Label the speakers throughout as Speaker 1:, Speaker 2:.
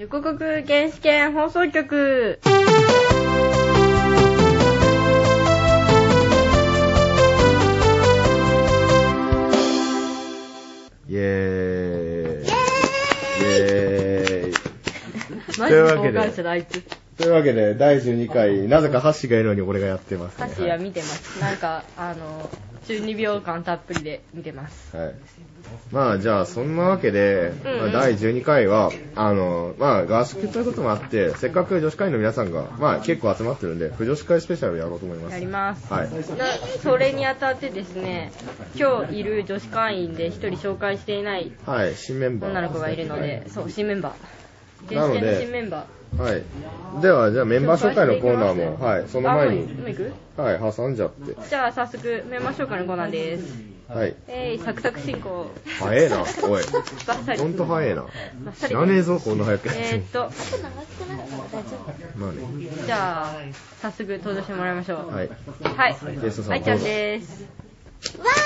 Speaker 1: 横国原始圏放送局。
Speaker 2: イェーイ。イェーイ。
Speaker 1: マ
Speaker 2: というわけで
Speaker 1: 者だ、あいつ。
Speaker 2: というわけで、第12回、なぜかハッシーがいるのに俺がやってます、ね。
Speaker 1: は見てます。なんか、あの、12秒間たっぷりで見てます。
Speaker 2: はい。まあ、じゃあ、そんなわけで、
Speaker 1: うんうん
Speaker 2: まあ、第12回は、あの、まあ、合宿ということもあって、せっかく女子会員の皆さんが、まあ、結構集まってるんで、不女子会スペシャルをやろうと思います。
Speaker 1: やります。
Speaker 2: はい。
Speaker 1: なそれにあたってですね、今日いる女子会員で一人紹介していない
Speaker 2: はい、新メンバー。
Speaker 1: 女の子がいるので、そう、新メンバー。
Speaker 2: なの
Speaker 1: 新メンバー。
Speaker 2: はい。では、じゃあメンバー紹介のコーナーも、はい、その前に、はい、挟んじゃって。
Speaker 1: じゃあ早速、メンバー紹介のコーナーです。
Speaker 2: はい。
Speaker 1: えい、サクサク進行。
Speaker 2: 早えな、おい。
Speaker 1: バッサリ。
Speaker 2: ほんと早えな。
Speaker 1: バッサリ
Speaker 2: 知らねえぞ、こんな早くやって
Speaker 1: えーっと、
Speaker 2: まあね。
Speaker 1: じゃあ、早速登場してもらいましょう。
Speaker 2: はい。
Speaker 1: はい。
Speaker 2: ゲストさん
Speaker 1: はいちゃんです。ごめんね、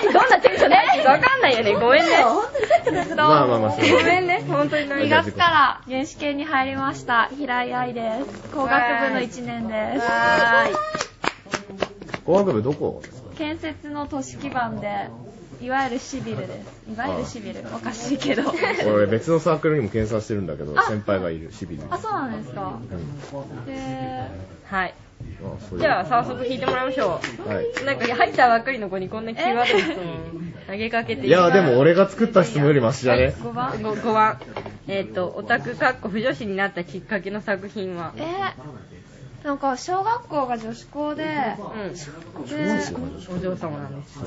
Speaker 1: これいきなりどんなテンションでわかんないよね、ごめんね。
Speaker 2: まあまあまあ、そう
Speaker 1: ごめんね、本当に。何
Speaker 3: 2月から原始系に入りました。平井愛です。工学部の1年です。
Speaker 1: はーい。
Speaker 2: 工学部どこ？
Speaker 3: 建設の都市基盤でいわゆるシビルです。いわゆるシビル。おかしいけど。
Speaker 2: 俺別のサークルにも検査してるんだけど、
Speaker 3: あ
Speaker 2: 先輩がいる、シビル。に。
Speaker 3: あそうなんですか。
Speaker 2: うん。
Speaker 3: で
Speaker 1: はい。じゃあ、早速弾いてもらいましょ
Speaker 2: はい。
Speaker 1: う。なんか、入ったばっかりの子にこんなキーワードの質問投げかけて
Speaker 2: いや、でも俺が作った質問よりマシだね。
Speaker 3: 5番
Speaker 1: 5, 番。えっ、と、オタクかっこ不女子になったきっかけの作品は？
Speaker 3: えー、なんか小学校が女子校で
Speaker 1: うん。
Speaker 3: で
Speaker 1: お嬢様なんです。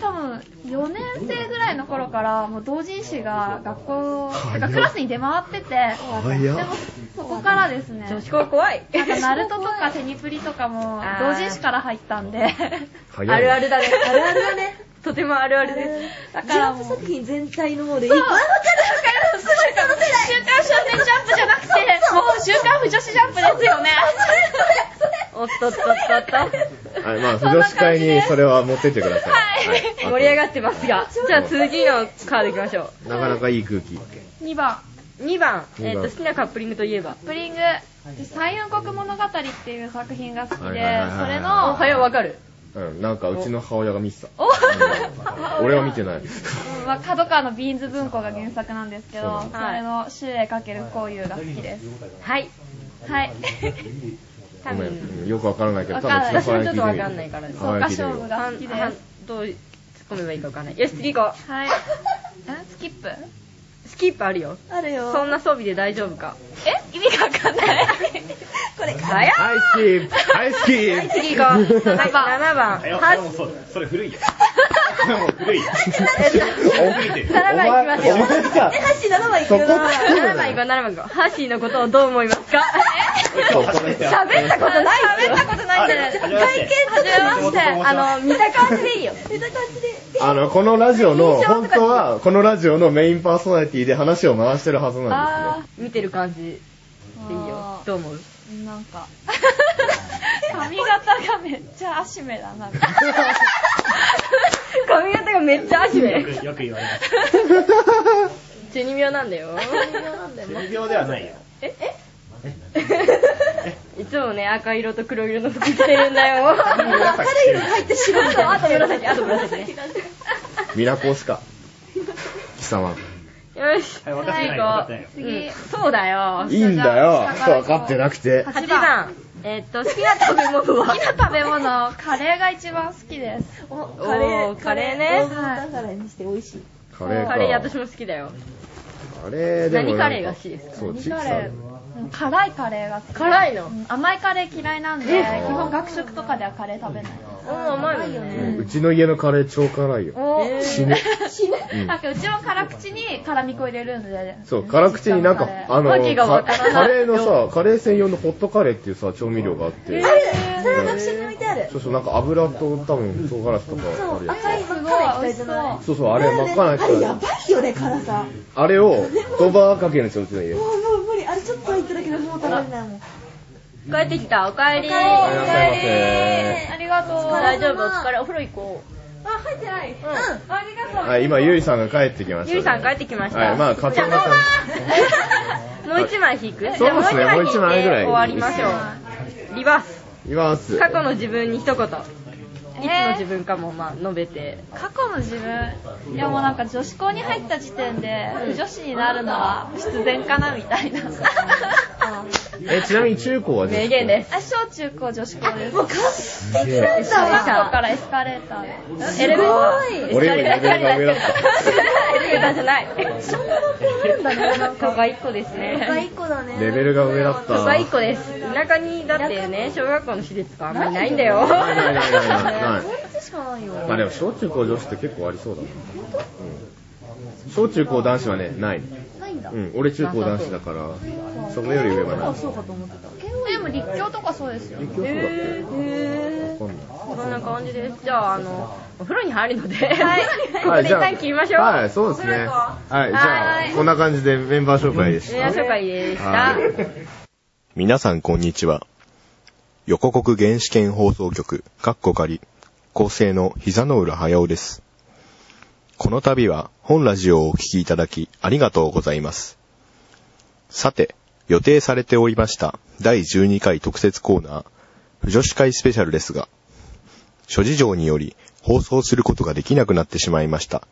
Speaker 3: 多分4年生ぐらいの頃からもう同人誌が学校てかクラスに出回っててでもそこからですね
Speaker 1: 女子校怖い。
Speaker 3: なんかナルトとかテニプリとかも同人誌から入ったんで。
Speaker 1: あるあるだね。
Speaker 4: あるあるだね。
Speaker 1: とてもあるあるです。
Speaker 3: だ
Speaker 4: ジ
Speaker 3: からもう
Speaker 4: ャンプ作品全体のもうでいっぱい
Speaker 3: わかるわかるすごいその世代週刊少年ジャンプじゃなくてもう週刊不女子ジャンプですよね
Speaker 1: おっとっとっとっと。
Speaker 2: はい、まあ、不女子会にそれは持ってってください。
Speaker 3: はい
Speaker 1: 盛り上がってますが。じゃあ次のカードいきましょ
Speaker 2: なかなかいい空気。
Speaker 3: 2番
Speaker 1: う。2番。
Speaker 2: 二番
Speaker 1: えっ、と、好きなカップリングといえば。
Speaker 3: プリング彩雲国物語っていう作品が好きでそ
Speaker 2: はいはいはいはい
Speaker 3: れ
Speaker 1: お
Speaker 3: の
Speaker 1: はようわかる。
Speaker 2: うん、なんかうちの母親が見てた。
Speaker 3: お
Speaker 2: 俺は見てない。
Speaker 3: うんまあ、角川のビーンズ文庫が原作なんですけど、
Speaker 2: そ
Speaker 3: れの周英かけるこういうが好きです。
Speaker 1: はい。
Speaker 3: はい。
Speaker 1: 多
Speaker 2: ごめん、
Speaker 1: 分、
Speaker 2: うんよくわからないけど、多分
Speaker 1: 私もちょっとわかんないから。
Speaker 3: そうか勝負が
Speaker 1: どう突っ込めばいいかわかんない。よし、次行こう。
Speaker 3: はい。えスキップ
Speaker 1: スキップあるよ。
Speaker 4: いあるよ。
Speaker 1: そんな装備で大丈夫か。
Speaker 3: え？意味がわかんない。
Speaker 4: これ、
Speaker 1: 早っ
Speaker 2: はい、スキープはい、スキー
Speaker 1: はい、次行こう。はい、7番。
Speaker 5: あ、いや、
Speaker 1: は
Speaker 5: もうそうだ。それ古いよ。もう古いよ。
Speaker 1: えっと、
Speaker 5: 古いてる。
Speaker 1: 7番行きますよ。
Speaker 2: お前さ
Speaker 4: え、、ハッシー7番いく
Speaker 2: そこ
Speaker 4: な。
Speaker 1: 7番行こう、7番行こう。ハッシーのことをどう思いますか？喋ったことない
Speaker 3: 喋ったことないんじ
Speaker 5: はじめまして
Speaker 3: めまして。
Speaker 1: あの、見た感じでいいよ。
Speaker 4: 出た感じで。
Speaker 2: あの、このラジオの、本当は、このラジオのメインパーソナリティで話を回してるはずなん
Speaker 3: あ
Speaker 1: 見てる感じでいいよどう思う？
Speaker 3: ーなんか。髪型がめっちゃアシメだな。
Speaker 1: 髪型がめっちゃ足
Speaker 5: よ
Speaker 1: め。
Speaker 5: く、よく言われます。
Speaker 1: 12秒なんだよ。
Speaker 5: 12秒ではないよ。
Speaker 1: いつもね、赤色と黒色の服着てるんだよ。
Speaker 4: 明るいのが入ってしまう。
Speaker 1: そうあと紫、あと紫ね。
Speaker 2: です。ミラコスか。貴様。
Speaker 1: よし、
Speaker 5: はい、分かってない、分かってないよ。
Speaker 3: 次。
Speaker 1: うんそうだよ。
Speaker 2: いいんだよ。分かってなくて。
Speaker 1: 8番。えっと、好きな食べ物は？
Speaker 3: 好きな食べ物、カレーが一番好きです。
Speaker 4: お
Speaker 1: カレーカレーね
Speaker 4: オーブンだからにして美味しい。
Speaker 2: カレーか。
Speaker 1: カレー私も好きだよ。
Speaker 2: カレーでもなんか。
Speaker 1: 何カレーが好きですか？
Speaker 2: そう、チップ
Speaker 3: カレー？うん辛いカレーが好き。
Speaker 1: 辛いの？
Speaker 3: うん甘いカレー嫌いなんで、
Speaker 1: え？
Speaker 3: 基本学食とかではカレー食べない。
Speaker 1: うん、甘いよ
Speaker 2: う
Speaker 1: ね。
Speaker 2: んうちの家のカレー超辛いよ。
Speaker 3: お
Speaker 1: えー
Speaker 2: 死ぬ。うん
Speaker 3: なんかうちも辛口に辛み粉入れるんで。
Speaker 2: そう、辛口になんか、あの、
Speaker 1: わけがわ
Speaker 2: か
Speaker 1: からない
Speaker 2: カレーのさ、カレー専用のホットカレーっていうさ、調味料があって、
Speaker 4: あるそれは学習に置いてある。
Speaker 2: そうそう、なんか油と多分唐辛子とかあるや
Speaker 4: 赤い真っ赤な
Speaker 3: そう
Speaker 4: じゃない？
Speaker 2: つ。そうそう、あれ真っ赤なやつ
Speaker 4: あれやばいよね、辛さ。
Speaker 2: あれを、ドバーかけるんですよ、うちの家。
Speaker 4: もう
Speaker 1: 帰ってきた、おかえり。
Speaker 2: いらっしゃいませ
Speaker 3: ありがとう。
Speaker 1: 大丈夫、お疲れ、お風呂行こ
Speaker 4: あ入ってない。うん。
Speaker 3: ありがとう。
Speaker 6: はい、今、ゆいさんが帰ってきました、
Speaker 1: ゆりさん帰ってきました。
Speaker 6: はい、まあ、カツオさん。
Speaker 1: もう一枚引く？
Speaker 6: そうですねもう一枚ぐらい
Speaker 1: 終わりましょう。リバース。
Speaker 6: います。
Speaker 1: 過去の自分に一言。いつの自分かもまあ述べて。
Speaker 3: 過去の自分いやもうなんか女子校に入った時点で女子になるのは必然かなみたいな
Speaker 6: え、ちなみに中高は
Speaker 1: 名言です。
Speaker 3: あ小中高女子校です
Speaker 4: もう完璧
Speaker 6: え
Speaker 4: なん
Speaker 3: 小学
Speaker 4: だ。
Speaker 3: 校からエスカレーターで
Speaker 1: エレベーター。
Speaker 6: 俺よりレベルが上だった。
Speaker 1: エレベーターじゃない。
Speaker 4: そんなのあるんだね。なんか、
Speaker 1: が一個ですね。
Speaker 4: 他一個だね。
Speaker 6: レベルが上だった。
Speaker 1: が一個です。田舎にだってね、小学校の私立があんまりないんだよ。
Speaker 6: ない。まあでも小中高女子って結構ありそうだな。うん。小中高男子はね、ない。
Speaker 4: ないんだ。
Speaker 6: うん、俺中高男子だから、それより上はない。
Speaker 4: あ、そうかと思ってた。
Speaker 3: でも立教とかそうですよ
Speaker 6: 立教そうだっ
Speaker 1: へー
Speaker 6: けわかんない。
Speaker 1: そんな感じです。じゃあ、あの、お風呂に入るので、
Speaker 3: はい
Speaker 1: ここで一旦切りましょう。
Speaker 6: はい、そうですね。はい、じゃあ、
Speaker 3: はい
Speaker 6: こんな感じでメンバー紹介でした。
Speaker 1: メンバー紹介でした
Speaker 6: はい
Speaker 2: 皆さんこんにちは。横国原始圏放送局、カッコ仮、構成の膝の浦駿です。この度は本ラジオをお聞きいただきありがとうございます。さて、予定されておりました第12回特設コーナー、不女子会スペシャルですが、諸事情により放送することができなくなってしまいました。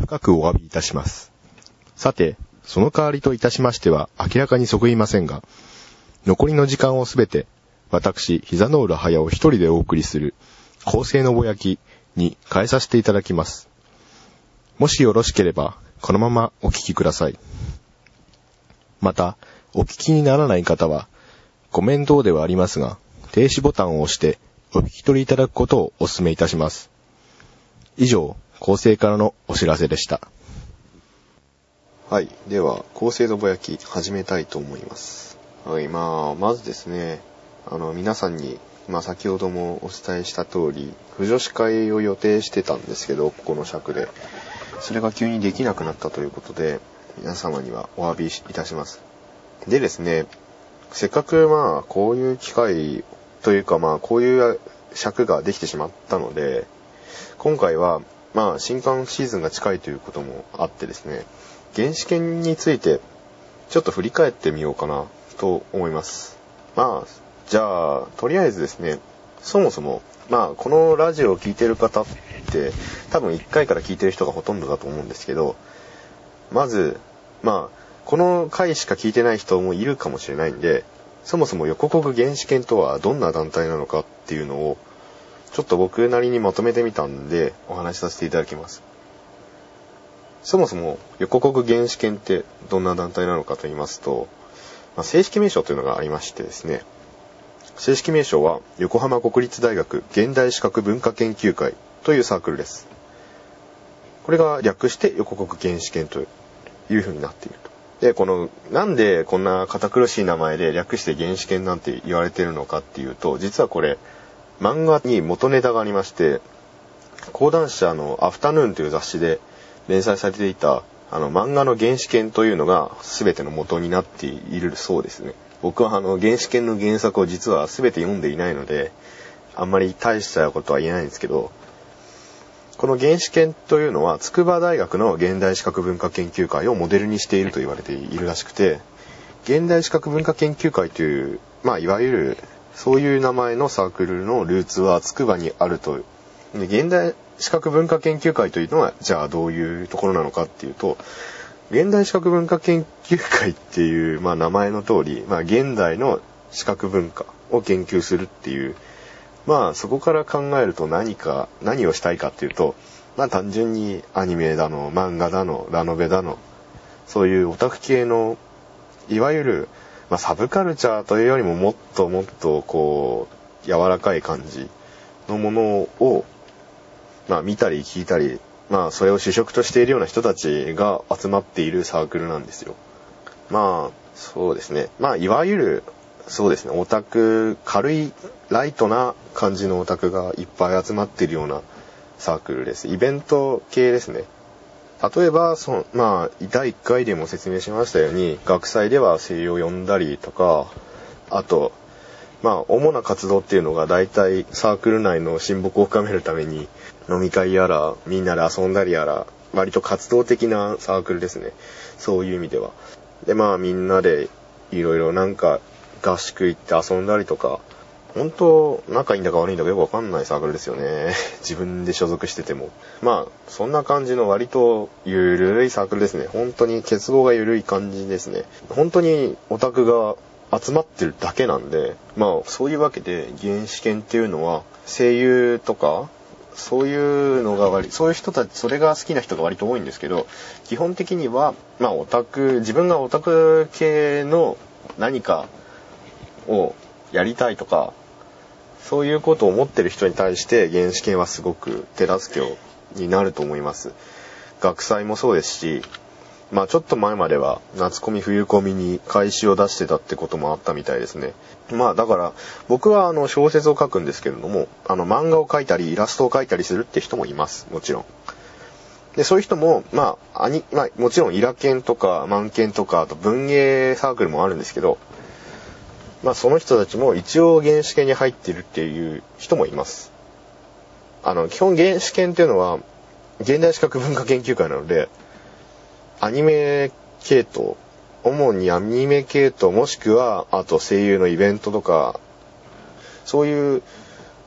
Speaker 2: 深くお詫びいたします。さて、その代わりといたしましては明らかにそぐいませんが、残りの時間をすべて、私、膝の浦早を一人でお送りする、構成のぼやきに変えさせていただきます。もしよろしければ、このままお聞きください。また、お聞きにならない方は、コメントではありますが、停止ボタンを押して、お聞き取りいただくことをお勧めいたします。以上、構成からのお知らせでした。はい。では、構成のぼやき始めたいと思います。はい。まあ、まずですね、あの、皆さんに、まあ、先ほどもお伝えした通り、不女子会を予定してたんですけど、ここの尺で。それが急にできなくなったということで、皆様にはお詫びいたします。でですね、せっかくまあ、こういう機会というかまあ、こういう尺ができてしまったので、今回は、まあ、新刊シーズンが近いということもあってですね、原始圏について、ちょっと振り返ってみようかな、と思います。まあ、じゃあ、とりあえずですね、そもそも、まあ、このラジオを聴いてる方って、多分1回から聞いてる人がほとんどだと思うんですけど、まず、まあ、この回しか聞いてない人もいるかもしれないんで、そもそも横国原始圏とはどんな団体なのかっていうのを、ちょっと僕なりにまとめてみたんで、お話しさせていただきます。そもそも横国原始圏ってどんな団体なのかと言いますと、まあ、正式名称というのがありましてですね、正式名称は横浜国立大学現代史学文化研究会というサークルです。これが略して横国原始圏という風になっていると。で、この、なんでこんな堅苦しい名前で略して原始圏なんて言われてるのかっていうと、実はこれ、漫画に元ネタがありまして、講談社のアフタヌーンという雑誌で連載されていた、あの、漫画の原始圏というのが全ての元になっているそうですね。僕はあの、原始圏の原作を実は全て読んでいないので、あんまり大したことは言えないんですけど、この原始圏というのは、筑波大学の現代史学文化研究会をモデルにしていると言われているらしくて、現代史学文化研究会という、まあ、いわゆる、そういう名前のサークルのルーツは筑波にあると。で現代史学文化研究会というのは、じゃあどういうところなのかっていうと、現代史学文化研究会っていう、まあ、名前の通り、まあ、現代の史学文化を研究するっていう、まあそこから考えると何か、何をしたいかっていうと、まあ単純にアニメだの、漫画だの、ラノベだの、そういうオタク系の、いわゆる、まあサブカルチャーというよりももっともっとこう、柔らかい感じのものを、まあ見たり聞いたり、まあそれを主食としているような人たちが集まっているサークルなんですよ。まあ、そうですね。まあいわゆる、そうですね、オタク、軽い、ライトな感じのオタクがいっぱい集まってるようなサークルです。イベント系ですね。例えば、その、まあ、第1回でも説明しましたように、学祭では声優を呼んだりとか、あと、まあ、主な活動っていうのが大体サークル内の親睦を深めるために飲み会やら、みんなで遊んだりやら、割と活動的なサークルですね。そういう意味では。で、まあみんなでいろいろなんか合宿行って遊んだりとか、本当仲いいんだか悪いんだかよくわかんないサークルですよね。自分で所属してても。まあ、そんな感じの割とゆるいサークルですね。本当に結合がゆるい感じですね。本当にオタクが集まってるだけなんで、まあそういうわけで原始研っていうのは声優とかそういうのが割、そういう人たち、それが好きな人が割と多いんですけど、基本的には、まあオタク、自分がオタク系の何かをやりたいとか、そういうことを思ってる人に対して原始研はすごく手助けになると思います。学祭もそうですし、まあちょっと前までは夏コミ冬コミに開始を出してたってこともあったみたいですね。まあだから僕はあの小説を書くんですけれども、あの漫画を描いたりイラストを描いたりするって人もいます。もちろん。で、そういう人も、まあ、ア、まあもちろんイラケンとかマンケンとか、あと文芸サークルもあるんですけど、まあその人たちも一応原始研に入ってるっていう人もいます。あの、基本原始研っていうのは、現代視覚文化研究会なので、アニメ系統、主にアニメ系統もしくは、あと声優のイベントとか、そういう、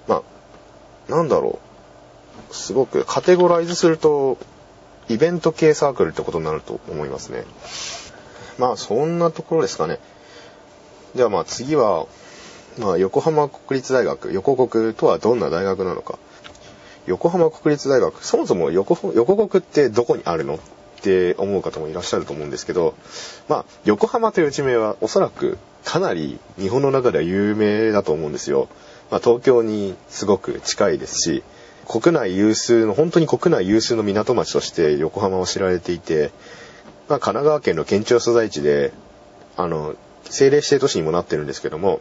Speaker 2: まあ、なんだろう、すごくカテゴライズすると、イベント系サークルってことになると思いますね。まあ、そんなところですかね。ではまあ次は、まあ横浜国立大学、横国とはどんな大学なのか。横浜国立大学、そもそも横横国ってどこにあるの？って思う方もいらっしゃると思うんですけど、まあ横浜という地名はおそらくかなり日本の中では有名だと思うんですよ。まあ東京にすごく近いですし、国内有数の、本当に国内有数の港町として横浜を知られていて、まあ神奈川県の県庁所在地で、あの、政令指定都市にもなってるんですけども、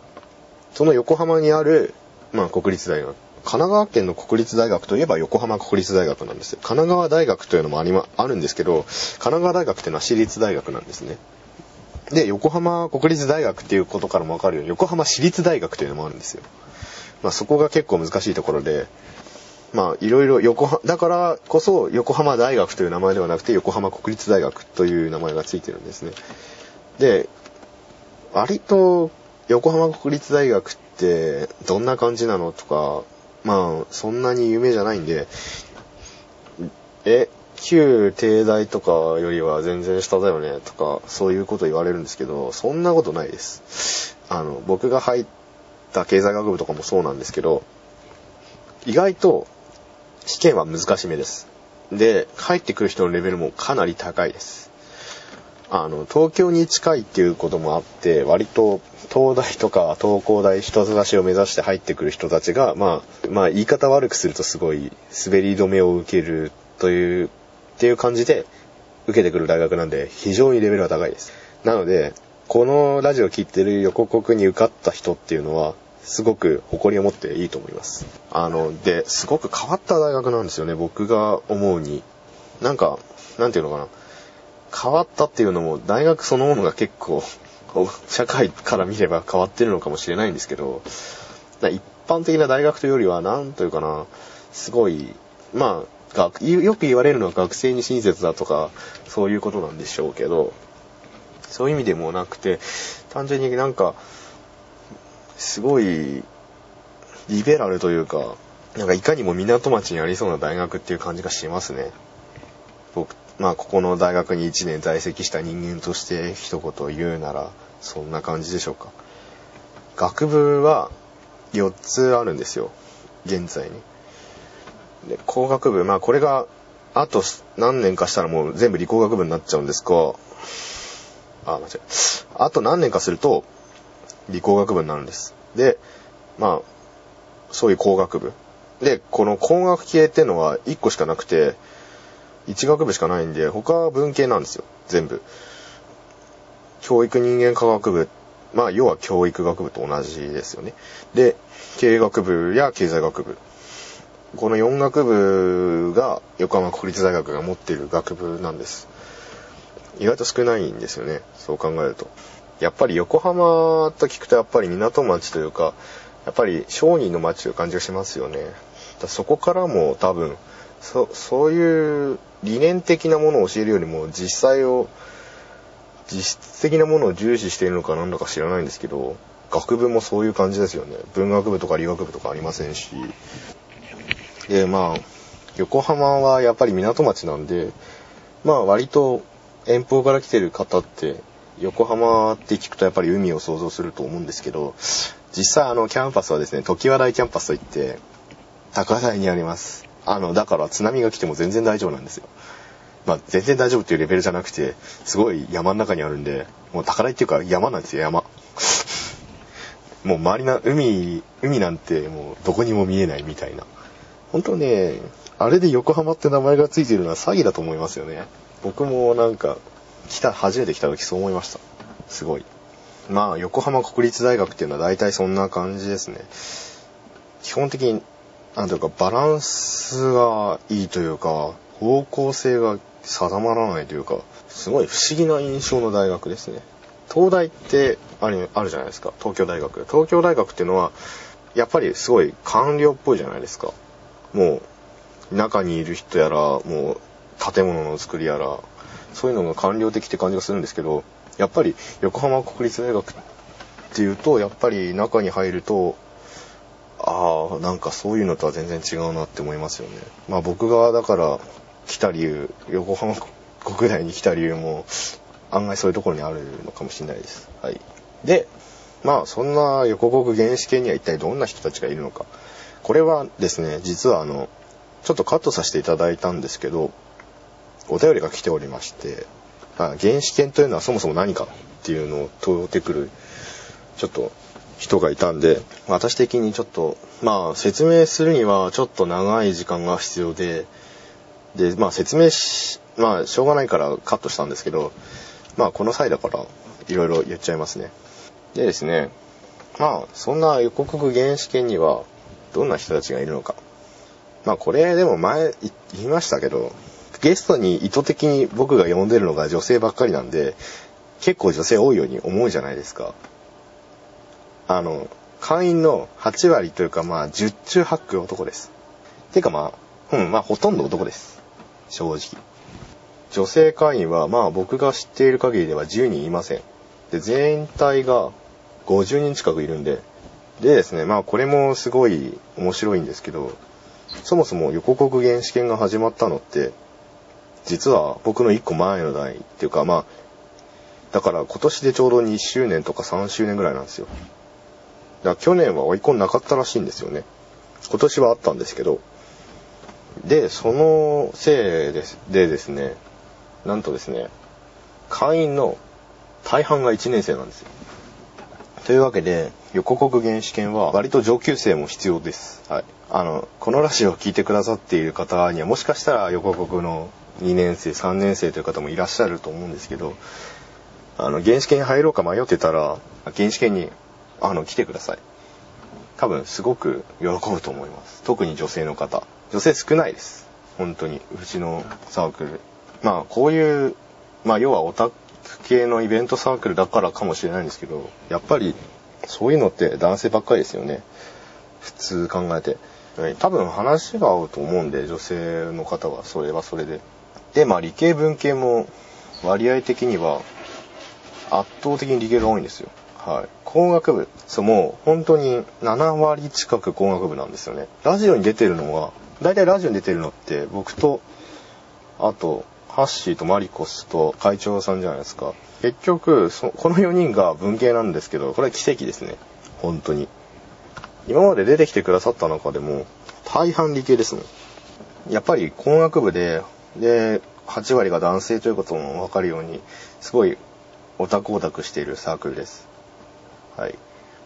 Speaker 2: その横浜にある、まあ、国立大学。神奈川県の国立大学といえば横浜国立大学なんですよ。神奈川大学というのもありま、あるんですけど、神奈川大学っていうのは私立大学なんですね。で、横浜国立大学っていうことからもわかるように、横浜市立大学というのもあるんですよ。まあ、そこが結構難しいところで、まあ、いろいろ横浜、だからこそ横浜大学という名前ではなくて横浜国立大学という名前がついてるんですね。で、割と横浜国立大学ってどんな感じなのとか、まあそんなに有名じゃないんで、え、旧帝大とかよりは全然下だよねとかそういうこと言われるんですけど、そんなことないです。あの、僕が入った経済学部とかもそうなんですけど、意外と試験は難しめです。で、入ってくる人のレベルもかなり高いです。あの、東京に近いっていうこともあって、割と東大とか東工大一つ出しを目指して入ってくる人たちが、まあ、まあ言い方悪くするとすごい滑り止めを受けるという、っていう感じで受けてくる大学なんで、非常にレベルが高いです。なので、このラジオを聞いてる横国に受かった人っていうのは、すごく誇りを持っていいと思います。あの、で、すごく変わった大学なんですよね、僕が思うに。なんか、なんていうのかな。変わったっていうのも大学そのものが結構社会から見れば変わってるのかもしれないんですけど一般的な大学というよりは何というかなすごいまあよく言われるのは学生に親切だとかそういうことなんでしょうけどそういう意味でもなくて単純になんかすごいリベラルというかなんかいかにも港町にありそうな大学っていう感じがしますね。僕まあ、ここの大学に1年在籍した人間として一言言うなら、そんな感じでしょうか。学部は4つあるんですよ。現在に。で、工学部、まあこれが、あと何年かしたらもう全部理工学部になっちゃうんですが、あ、間違え。あと何年かすると、理工学部になるんです。で、まあ、そういう工学部。で、この工学系っていうのは1個しかなくて、1学部しかないんで、他は文系なんですよ。全部。教育人間科学部。まあ、要は教育学部と同じですよね。で、経営学部や経済学部。この4学部が横浜国立大学が持っている学部なんです。意外と少ないんですよね。そう考えると。やっぱり横浜と聞くとやっぱり港町というか、やっぱり商人の街という感じがしますよね。そこからも多分、そそういう理念的なものを教えるよりも実際を、実質的なものを重視しているのかなんだか知らないんですけど、学部もそういう感じですよね。文学部とか理学部とかありませんし。で、まあ、横浜はやっぱり港町なんで、まあ割と遠方から来てる方って、横浜って聞くとやっぱり海を想像すると思うんですけど、実際あのキャンパスはですね、常盤台キャンパスといって、高台にあります。あの、だから津波が来ても全然大丈夫なんですよ。まあ全然大丈夫っていうレベルじゃなくて、すごい山の中にあるんで、もう高台っていうか山なんですよ、山。もう周りな、海、海なんてもうどこにも見えないみたいな。本当ね、あれで横浜って名前がついてるのは詐欺だと思いますよね。僕もなんか、来た、初めて来た時そう思いました。すごい。まあ、横浜国立大学っていうのは大体そんな感じですね。基本的に、なんていうか、バランスがいいというか、方向性が定まらないというか、すごい不思議な印象の大学ですね。東大ってあるあるじゃないですか、東京大学。東京大学っていうのは、やっぱりすごい官僚っぽいじゃないですか。もう、中にいる人やら、もう、建物の作りやら、そういうのが官僚的って感じがするんですけど、やっぱり横浜国立大学っていうと、やっぱり中に入ると、ああ、なんかそういうのとは全然違うなって思いますよね。まあ僕がだから来た理由、横浜国大に来た理由も案外そういうところにあるのかもしれないです。はい。で、まあそんな横国原始圏には一体どんな人たちがいるのか。これはですね、実はあの、ちょっとカットさせていただいたんですけど、お便りが来ておりまして、あ原始圏というのはそもそも何かっていうのを問うてくる、ちょっと人がいたんで、私的にちょっと、まあ説明するにはちょっと長い時間が必要で、で、まあ説明し、まあしょうがないからカットしたんですけど、まあこの際だからいろいろ言っちゃいますね。でですね、まあそんな予告原始圏にはどんな人たちがいるのか。まあこれでも前言いましたけど、ゲストに意図的に僕が呼んでるのが女性ばっかりなんで、結構女性多いように思うじゃないですか。あの、会員の8割というかまあ10中8区男です。ていうかまあ、うん、まあほとんど男です。正直。女性会員はまあ僕が知っている限りでは10人いません。で、全体が50人近くいるんで、でですね、まあこれもすごい面白いんですけど、そもそも横国原始圏が始まったのって、実は僕の1個前の代っていうかまあ、だから今年でちょうど2周年とか3周年ぐらいなんですよ。だ去年は追い込んなかったらしいんですよね。今年はあったんですけど。で、そのせいででですね、なんとですね、会員の大半が1年生なんですよ。というわけで、横国原始圏は割と上級生も必要です。はい。あの、このラジオを聞いてくださっている方にはもしかしたら横国の2年生、3年生という方もいらっしゃると思うんですけど、あの、原始圏に入ろうか迷ってたら、原始圏に、あの、来てください。多分すごく喜ぶと思います。特に女性の方。女性少ないです。本当に。うちのサークル。まあ、こういう、まあ、要はオタク系のイベントサークルだからかもしれないんですけど、やっぱり、そういうのって男性ばっかりですよね。普通考えて。多分話が合うと思うんで、女性の方はそれはそれで。で、まあ理系文系も割合的には圧倒的に理系が多いんですよ。はい。工学部。そう、もう本当に7割近く工学部なんですよね。ラジオに出てるのは、大体ラジオに出てるのって僕と、あと、ハッシーとマリコスと会長さんじゃないですか。結局、この4人が文系なんですけど、これは奇跡ですね。本当に。今まで出てきてくださった中でも、大半理系ですもん。やっぱり工学部で、で、8割が男性ということもわかるように、すごいオタクオタクしているサークルです。はい。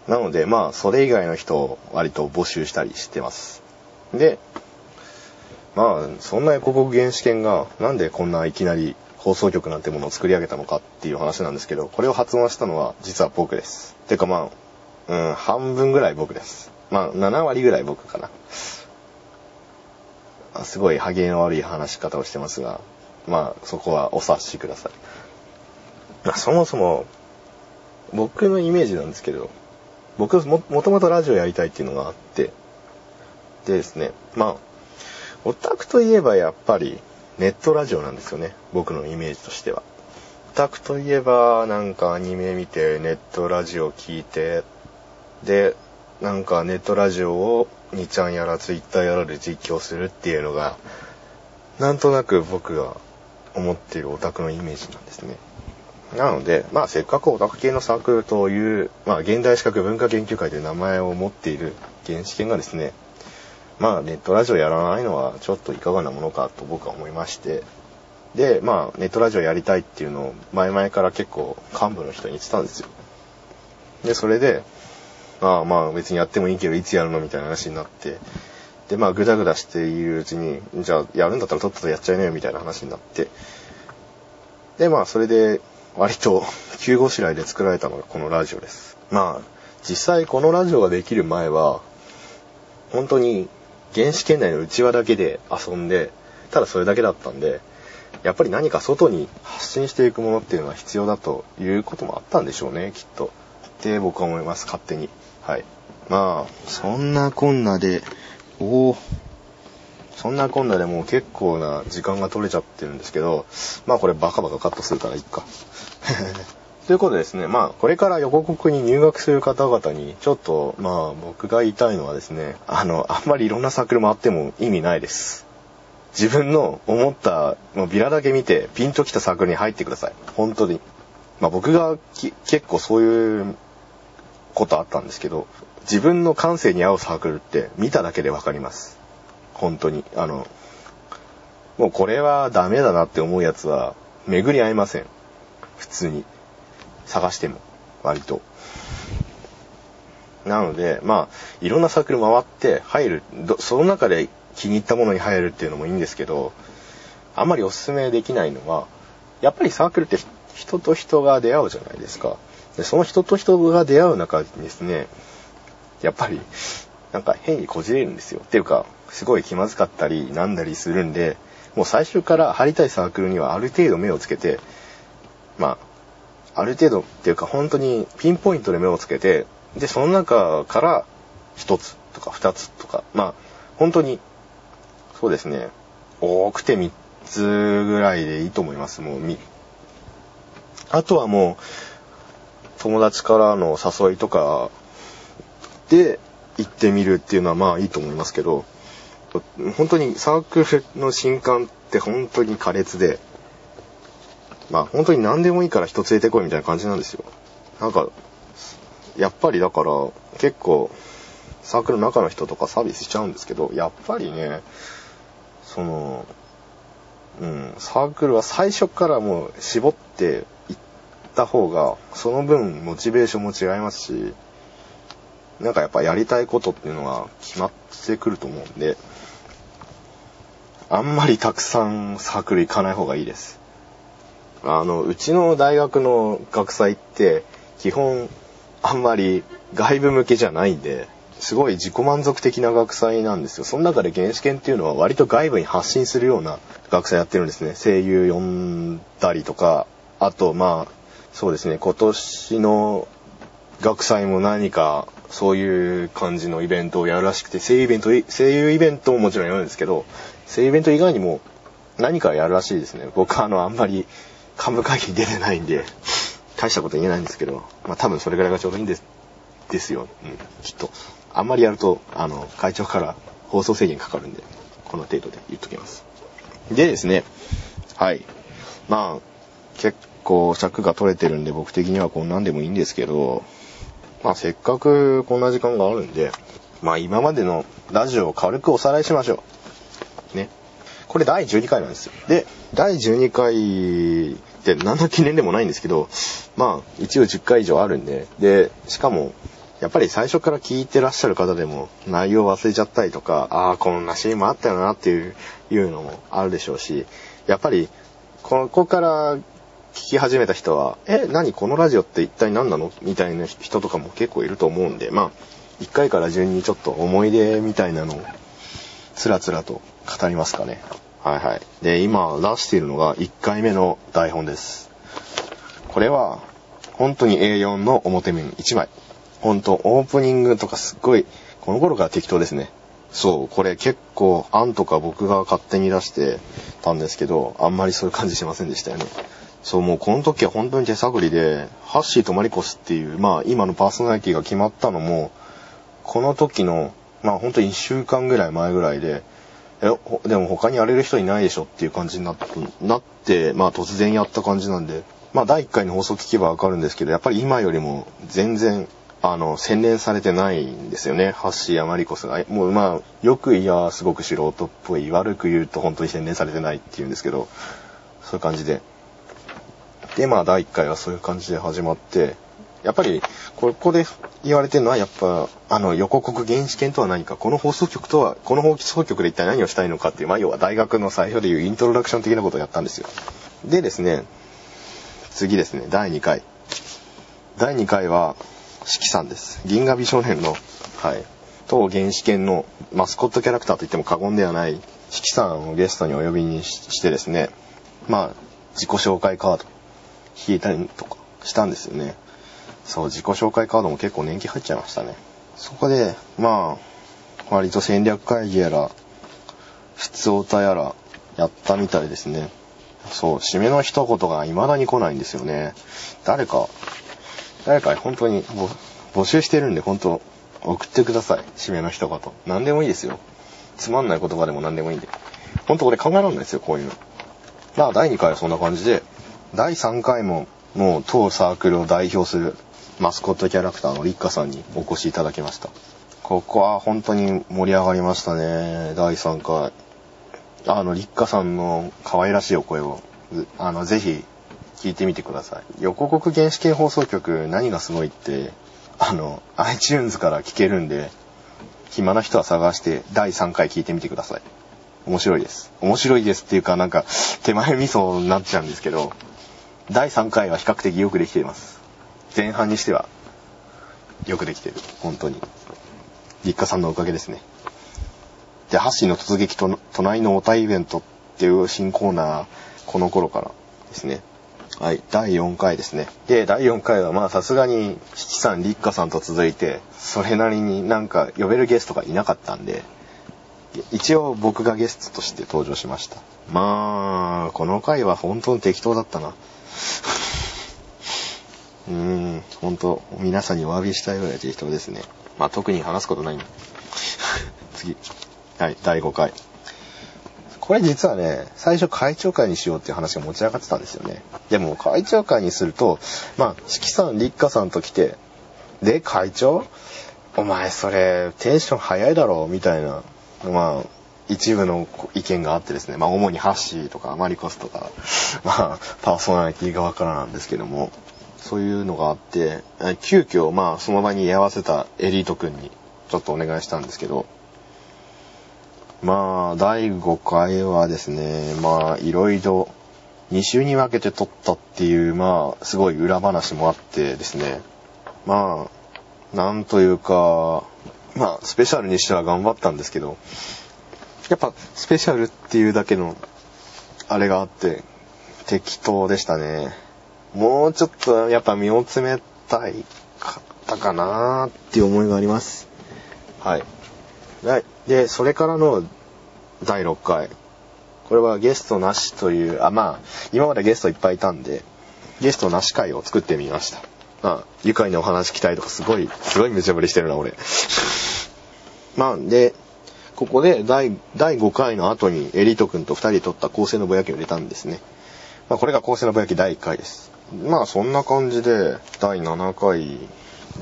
Speaker 2: なので、まあ、それ以外の人を割と募集したりしてます。で、まあ、そんな横国原始圏が、なんでこんないきなり放送局なんてものを作り上げたのかっていう話なんですけど、これを発案したのは実は僕です。てかまあ、うん、半分ぐらい僕です。まあ、7割ぐらい僕かな。すごい歯切れの悪い話し方をしてますが、まあ、そこはお察しください。まあ、そもそも、僕のイメージなんですけど、僕も、もともとラジオやりたいっていうのがあって、でですね、まあ、オタクといえばやっぱりネットラジオなんですよね。僕のイメージとしては。オタクといえばなんかアニメ見てネットラジオ聞いて、で、なんかネットラジオを2ちゃんやらツイッターやらで実況するっていうのが、なんとなく僕が思っているオタクのイメージなんですね。なので、まあせっかくオタク系のサークルという、まあ現代資格文化研究会という名前を持っている原始研がですね、まあネットラジオやらないのはちょっといかがなものかと僕は思いまして、で、まあネットラジオやりたいっていうのを前々から結構幹部の人に言ってたんですよ。で、それで、まあまあ別にやってもいいけどいつやるのみたいな話になって、でまあグダグダしているうちに、じゃあやるんだったらとっととやっちゃいなよみたいな話になって、でまあそれで割と急ごしらえで作られたのがこのラジオです。まあ実際このラジオができる前は、本当に原始圏内の内輪だけで遊んで、ただそれだけだったんで、やっぱり何か外に発信していくものっていうのは必要だということもあったんでしょうね、きっと。って僕は思います、勝手に。はい。まあ、そんなこんなで、おおそんなこんなでもう結構な時間が取れちゃってるんですけど、まあこれバカバカカットするからいいか。ということでですね、まあこれから横国に入学する方々に、ちょっとまあ僕が言いたいのはですね、あの、あんまりいろんなサークル回っても意味ないです。自分の思った、もうビラだけ見てピンときたサークルに入ってください。本当に。まあ僕が結構そういうことあったんですけど、自分の感性に合うサークルって見ただけでわかります。本当に。あの、もうこれはダメだなって思うやつは巡り合いません。普通に。探しても。割と。なので、まあ、いろんなサークル回って入る。その中で気に入ったものに入るっていうのもいいんですけど、あんまりお勧めできないのは、やっぱりサークルって人と人が出会うじゃないですか。でその人と人が出会う中にですね、やっぱり、なんか変にこじれるんですよ。っていうか、すごい気まずかったり、なんだりするんで、もう最初から入りたいサークルにはある程度目をつけて、まあ、ある程度っていうか本当にピンポイントで目をつけて、で、その中から一つとか二つとか、まあ、本当に、そうですね、多くて三つぐらいでいいと思います。もうみ、あとはもう、友達からの誘いとかで行ってみるっていうのはまあいいと思いますけど、本当にサークルの新刊って本当に苛烈で、まあ本当に何でもいいから人連れてこいみたいな感じなんですよ。なんか、やっぱりだから結構サークルの中の人とかサービスしちゃうんですけど、やっぱりね、その、うん、サークルは最初からもう絞っていった方が、その分モチベーションも違いますし、なんかやっぱやりたいことっていうのが決まってくると思うんで、あんまりたくさんサークル行かない方がいいです。あの、うちの大学の学祭って、基本、あんまり外部向けじゃないんで、すごい自己満足的な学祭なんですよ。その中で原始研っていうのは割と外部に発信するような学祭やってるんですね。声優呼んだりとか、あとまあ、そうですね、今年の学祭も何かそういう感じのイベントをやるらしくて、声優イベント、声優イベントももちろんやるんですけど、声優イベント以外にも何かやるらしいですね。僕はあの、あんまり幹部会議に出てないんで、大したこと言えないんですけど、まあ多分それぐらいがちょうどいいんです、ですよ。うん、きっと。あんまりやると、あの、会長から放送制限かかるんで、この程度で言っときます。でですね、はい。まあ、結構尺が取れてるんで僕的にはこんなんでもいいんですけど、まあせっかくこんな時間があるんで、まあ今までのラジオを軽くおさらいしましょう。ね。これ第12回なんですよ。で、第12回って何の記念でもないんですけど、まあ一応10回以上あるんで、で、しかも、やっぱり最初から聞いてらっしゃる方でも内容忘れちゃったりとか、ああ、こんなシーンもあったよなっていう、いうのもあるでしょうし、やっぱり、ここから聞き始めた人は、え、何このラジオって一体何なの？みたいな人とかも結構いると思うんで、まあ、1回から順にちょっと思い出みたいなのを、つらつらと語りますかね。はいはい。で、今出しているのが1回目の台本です。これは、本当に A4 の表面1枚。本当オープニングとかすっごい、この頃から適当ですね。そう、これ結構、案とか僕が勝手に出してたんですけど、あんまりそういう感じしませんでしたよね。そう、もうこの時は本当に手探りで、ハッシーとマリコスっていう、まあ今のパーソナリティが決まったのも、この時の、まあ本当に1週間ぐらい前ぐらいで、え、でも他にやれる人いないでしょっていう感じになって、なって、まあ突然やった感じなんで、まあ第1回の放送聞けばわかるんですけど、やっぱり今よりも全然、あの、洗練されてないんですよね。ハッシーやマリコスが。もうまあ、よく言やすごく素人っぽい。悪く言うと本当に洗練されてないっていうんですけど、そういう感じで。で、まあ第1回はそういう感じで始まって、やっぱり、ここで言われてるのは、やっぱ、あの、予告原始圏とは何か、この放送局とは、この放送局で一体何をしたいのかっていう、まあ、要は大学の最初でいうイントロダクション的なことをやったんですよ。でですね、次ですね、第2回。第2回は、四季さんです。銀河美少年の、はい、当原始圏のマスコットキャラクターと言っても過言ではない四季さんをゲストにお呼びにしてですね、まあ、自己紹介カード引いたりとかしたんですよね。そう、自己紹介カードも結構年季入っちゃいましたね。そこで、まあ、割と戦略会議やら、普通歌やら、やったみたいですね。そう、締めの一言が未だに来ないんですよね。誰か、誰か本当に募集してるんで、本当送ってください。締めの一言。何でもいいですよ。つまんない言葉でも何でもいいんで。本当俺考えられないですよ、こういうの。まあ、第2回はそんな感じで、第3回も、もう当サークルを代表するマスコットキャラクターのリッカさんにお越しいただきました。ここは本当に盛り上がりましたね。第3回。あの、リッカさんの可愛らしいお声を、あの、ぜひ聞いてみてください。横国原始系放送局何がすごいって、あの、iTunes から聞けるんで、暇な人は探して第3回聞いてみてください。面白いです。面白いですっていうかなんか手前味噌になっちゃうんですけど、第3回は比較的よくできています。前半にしてはよくできてる。本当に。立花さんのおかげですね。で、ハッシーの突撃と隣のおたイベントっていう新コーナー、この頃からですね。はい、第4回ですね。で、第4回はまあさすがに、七さん、立花さんと続いて、それなりになんか呼べるゲストがいなかったんで、一応僕がゲストとして登場しました。まあ、この回は本当に適当だったな。うーん、本当皆さんにお詫びしたいぐらい適当ですね。まあ特に話すことない。次。はい、第5回。これ実はね、最初会長会にしようっていう話が持ち上がってたんですよね。でも会長会にすると、まあ、四季さん、立花さんと来て、で、会長お前それテンション早いだろうみたいな、まあ、一部の意見があってですね、まあ主にハッシーとかマリコスとか、まあ、パーソナリティ側からなんですけども、そういうのがあって、急遽、まあ、その場に居合わせたエリート君にちょっとお願いしたんですけど、まあ、第5回はですね、まあ、いろいろ2週に分けて撮ったっていう、まあ、すごい裏話もあってですね、まあ、なんというか、まあ、スペシャルにしては頑張ったんですけど、やっぱ、スペシャルっていうだけの、あれがあって、適当でしたね。もうちょっと、やっぱ身を詰めたいかったかなーっていう思いがあります。はい。はい。で、それからの第6回。これはゲストなしという、あ、まあ、今までゲストいっぱいいたんで、ゲストなし会を作ってみました。まあ、愉快なお話聞きたいとか、すごい、すごい無茶ぶりしてるな、俺。まあ、で、ここで第第5回の後にエリート君と2人で撮った構成のぼやきを入れたんですね。まあ、これが構成のぼやき第1回です。まあ、そんな感じで、第7回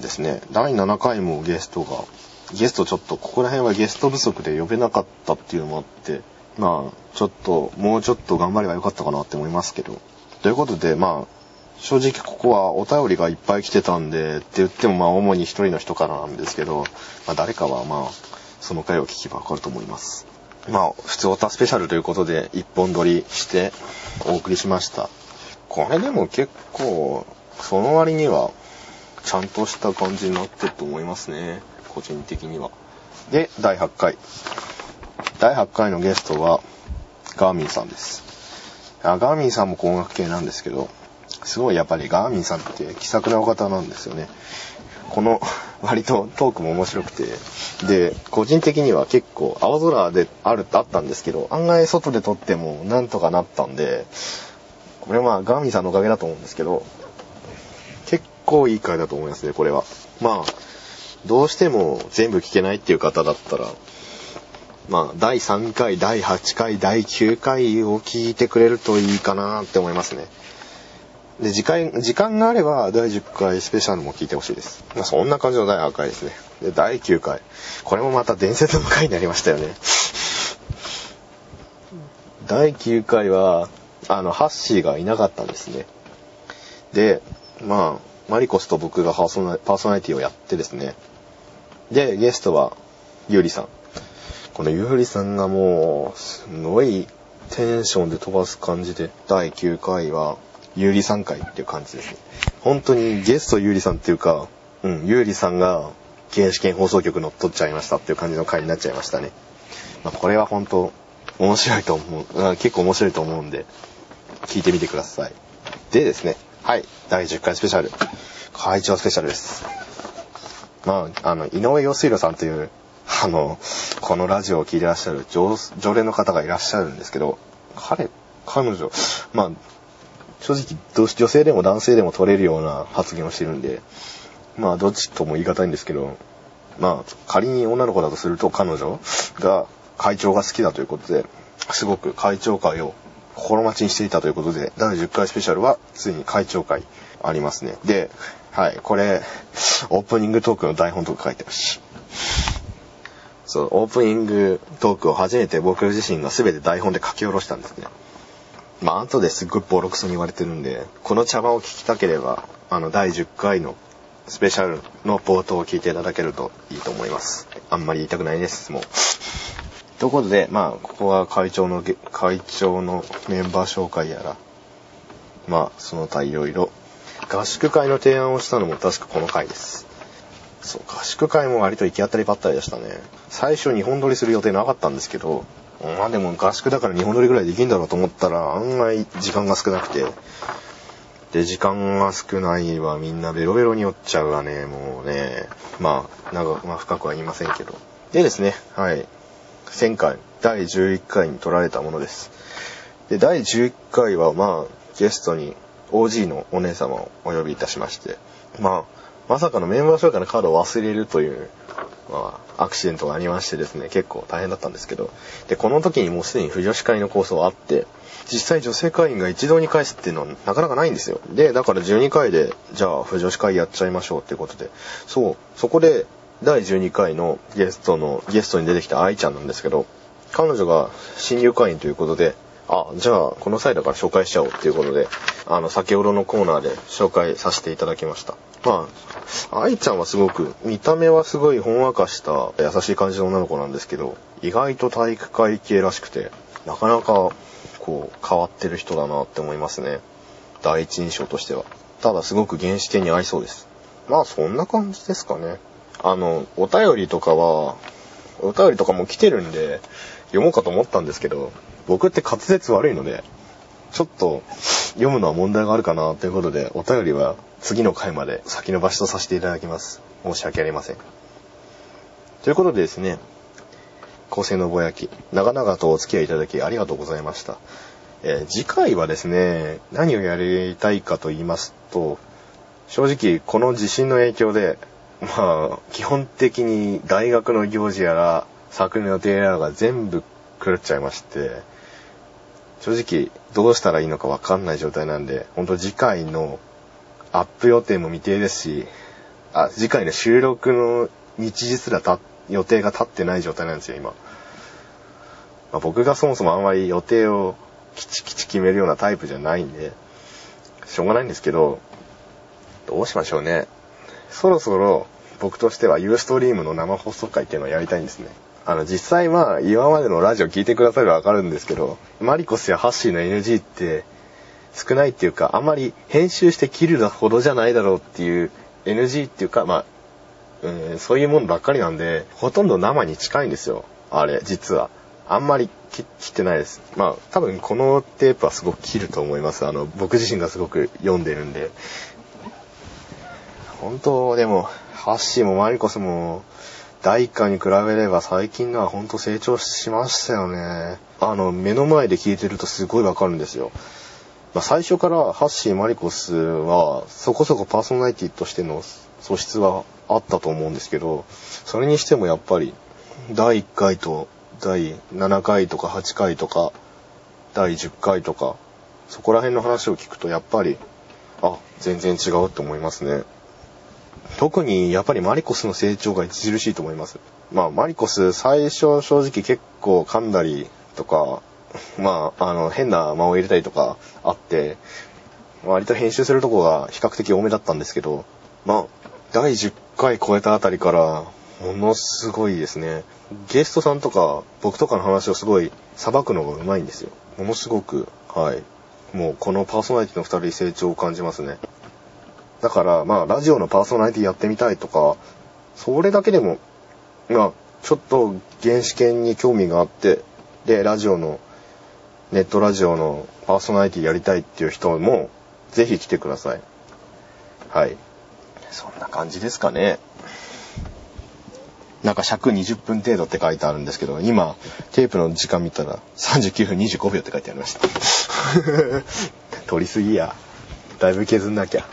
Speaker 2: ですね。第7回もゲストが、ゲストちょっと、ここら辺はゲスト不足で呼べなかったっていうのもあって、まあ、ちょっと、もうちょっと頑張ればよかったかなって思いますけど。ということで、まあ、正直ここはお便りがいっぱい来てたんで、って言ってもまあ主に一人の人からなんですけど、まあ誰かはまあ、その回を聞けばわかると思います。まあ、普通オタスペシャルということで一本撮りしてお送りしました。これでも結構、その割には、ちゃんとした感じになってると思いますね。個人的には。で、第8回。第8回のゲストは、ガーミンさんです。ガーミンさんも工学系なんですけど、すごいやっぱりガーミンさんって気さくなお方なんですよね。この割とトークも面白くて、で、個人的には結構青空であるあったんですけど、案外外で撮ってもなんとかなったんで、これはまあガーミンさんのおかげだと思うんですけど、結構いい回だと思いますね、これは。まあ、どうしても全部聞けないっていう方だったら、まあ、第3回、第8回、第9回を聞いてくれるといいかなって思いますね。で、時間、時間があれば、第10回スペシャルも聞いてほしいです。まあ、そんな感じの第8回ですね。で、第9回。これもまた伝説の回になりましたよね。第9回は、あの、ハッシーがいなかったんですね。で、まあ、マリコスと僕がパーソナパーソナリティをやってですね。で、ゲストは、ゆうりさん。このゆうりさんがもう、すごいテンションで飛ばす感じで、第9回は、ゆうりさん会っていう感じですね。本当にゲストゆうりさんっていうか、うん、ゆうりさんが、原始圏放送局乗っ取っちゃいましたっていう感じの回になっちゃいましたね。まあ、これは本当、面白いと思う、結構面白いと思うんで、聞いてみてください。でですね、はい、第10回スペシャル、会長スペシャルです。まあ、あの、井上陽水路さんという、あの、このラジオを聴いてらっしゃる常常連の方がいらっしゃるんですけど、彼、彼女、まあ、正直、女性でも男性でも取れるような発言をしてるんで、まあ、どっちとも言い難いんですけど、まあ、仮に女の子だとすると彼女が会長が好きだということで、すごく会長会を心待ちにしていたということで、第10回スペシャルはついに会長会ありますね。で、はい、これ、オープニングトークの台本とか書いてあるし。そう、オープニングトークを初めて僕自身が全て台本で書き下ろしたんですね。まあ、後ですっごいボロクソに言われてるんで、この茶番を聞きたければ、あの、第10回のスペシャルの冒頭を聞いていただけるといいと思います。あんまり言いたくないです、もう。ということで、まあ、ここは会長の、会長のメンバー紹介やら、まあ、その他いろいろ。合宿会の提案をしたのも確かこの回です。そう、合宿会も割と行き当たりばったりでしたね。最初日本撮りする予定なかったんですけど、まあでも合宿だから日本撮りぐらいできんだろうと思ったら案外時間が少なくて、で、時間が少ないわ、みんなベロベロに酔っちゃうわね、もうね。まあ、長く、まあ深くは言いませんけど。でですね、はい。1000回、第11回に撮られたものです。で、第11回はまあ、ゲストに OG のお姉様をお呼びいたしまして、まあ、まさかのメンバー紹介のカードを忘れるという、まあ、アクシデントがありましてですね、結構大変だったんですけど、で、この時にもうすでに不女子会の構想はあって、実際女性会員が一堂に会すっていうのはなかなかないんですよ。で、だから12回で、じゃあ不女子会やっちゃいましょうっていうことで、そう、そこで第12回のゲストの、ゲストに出てきた愛ちゃんなんですけど、彼女が新入会員ということで、あ、じゃあこの際だから紹介しちゃおうっていうことで、あの、先ほどのコーナーで紹介させていただきました。まあ、愛ちゃんはすごく、見た目はすごいほんわかした優しい感じの女の子なんですけど、意外と体育会系らしくて、なかなか、こう、変わってる人だなって思いますね。第一印象としては。ただすごく原始圏に合いそうです。まあ、そんな感じですかね。あの、お便りとかは、お便りとかも来てるんで、読もうかと思ったんですけど、僕って滑舌悪いので、ちょっと読むのは問題があるかなということで、お便りは次の回まで先延ばしとさせていただきます。申し訳ありません。ということでですね、構成のぼやき、長々とお付き合いいただきありがとうございました。えー次回はですね、何をやりたいかと言いますと、正直この地震の影響で、まあ、基本的に大学の行事やら、作の予定やらが全部狂っちゃいまして、正直どうしたらいいのかわかんない状態なんで、本当次回のアップ予定も未定ですし、あ、次回の収録の日時すらた予定が立ってない状態なんですよ、今。まあ、僕がそもそもあんまり予定をきちきち決めるようなタイプじゃないんで、しょうがないんですけど、どうしましょうね。そろそろ僕としてはユーストリームの生放送会っていうのをやりたいんですね。あの、実際まあ、今までのラジオ聞いてくださればわかるんですけど、マリコスやハッシーの NG って少ないっていうか、あんまり編集して切るほどじゃないだろうっていう NG っていうか、まあ、うん、そういうものばっかりなんで、ほとんど生に近いんですよ。あれ、実は。あんまり切切ってないです。まあ、多分このテープはすごく切ると思います。あの、僕自身がすごく読んでるんで。本当、でも、ハッシーもマリコスも、第一回に比べれば最近のは本当成長しましたよね。あの、目の前で聞いてるとすごいわかるんですよ。まあ、最初からハッシー、マリコスは、そこそこパーソナリティとしての素質はあったと思うんですけど、それにしてもやっぱり、第1回と第7回とか8回とか、第10回とか、そこら辺の話を聞くとやっぱり、あ、全然違うって思いますね。特にやっぱりマリコスの成長が著しいと思います。まあマリコス最初正直結構噛んだりとか、まああの変な間を入れたりとかあって、割と編集するとこが比較的多めだったんですけど、まあ第10回超えたあたりからものすごいですね。ゲストさんとか僕とかの話をすごい裁くのがうまいんですよ。ものすごく、はい。もうこのパーソナリティの二人成長を感じますね。だから、まあ、ラジオのパーソナリティやってみたいとか、それだけでも、まあ、ちょっと原始圏に興味があって、で、ラジオの、ネットラジオのパーソナリティやりたいっていう人も、ぜひ来てください。はい。そんな感じですかね。なんか尺20分程度って書いてあるんですけど、今、テープの時間見たら39分25秒って書いてありました。取りすぎや。だいぶ削んなきゃ。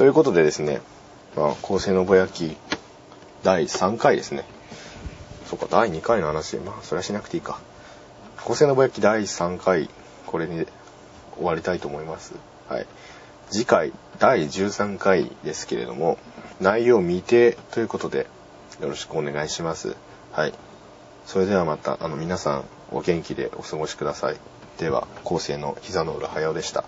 Speaker 2: ということでですね、まあ、構成のぼやき、第3回ですね。そっか、第2回の話、まあ、それはしなくていいか。構成のぼやき第3回、これに終わりたいと思います。はい。次回、第13回ですけれども、内容未定ということで、よろしくお願いします。はい。それではまた、あの、皆さん、お元気でお過ごしください。では、構成の膝の裏早尾でした。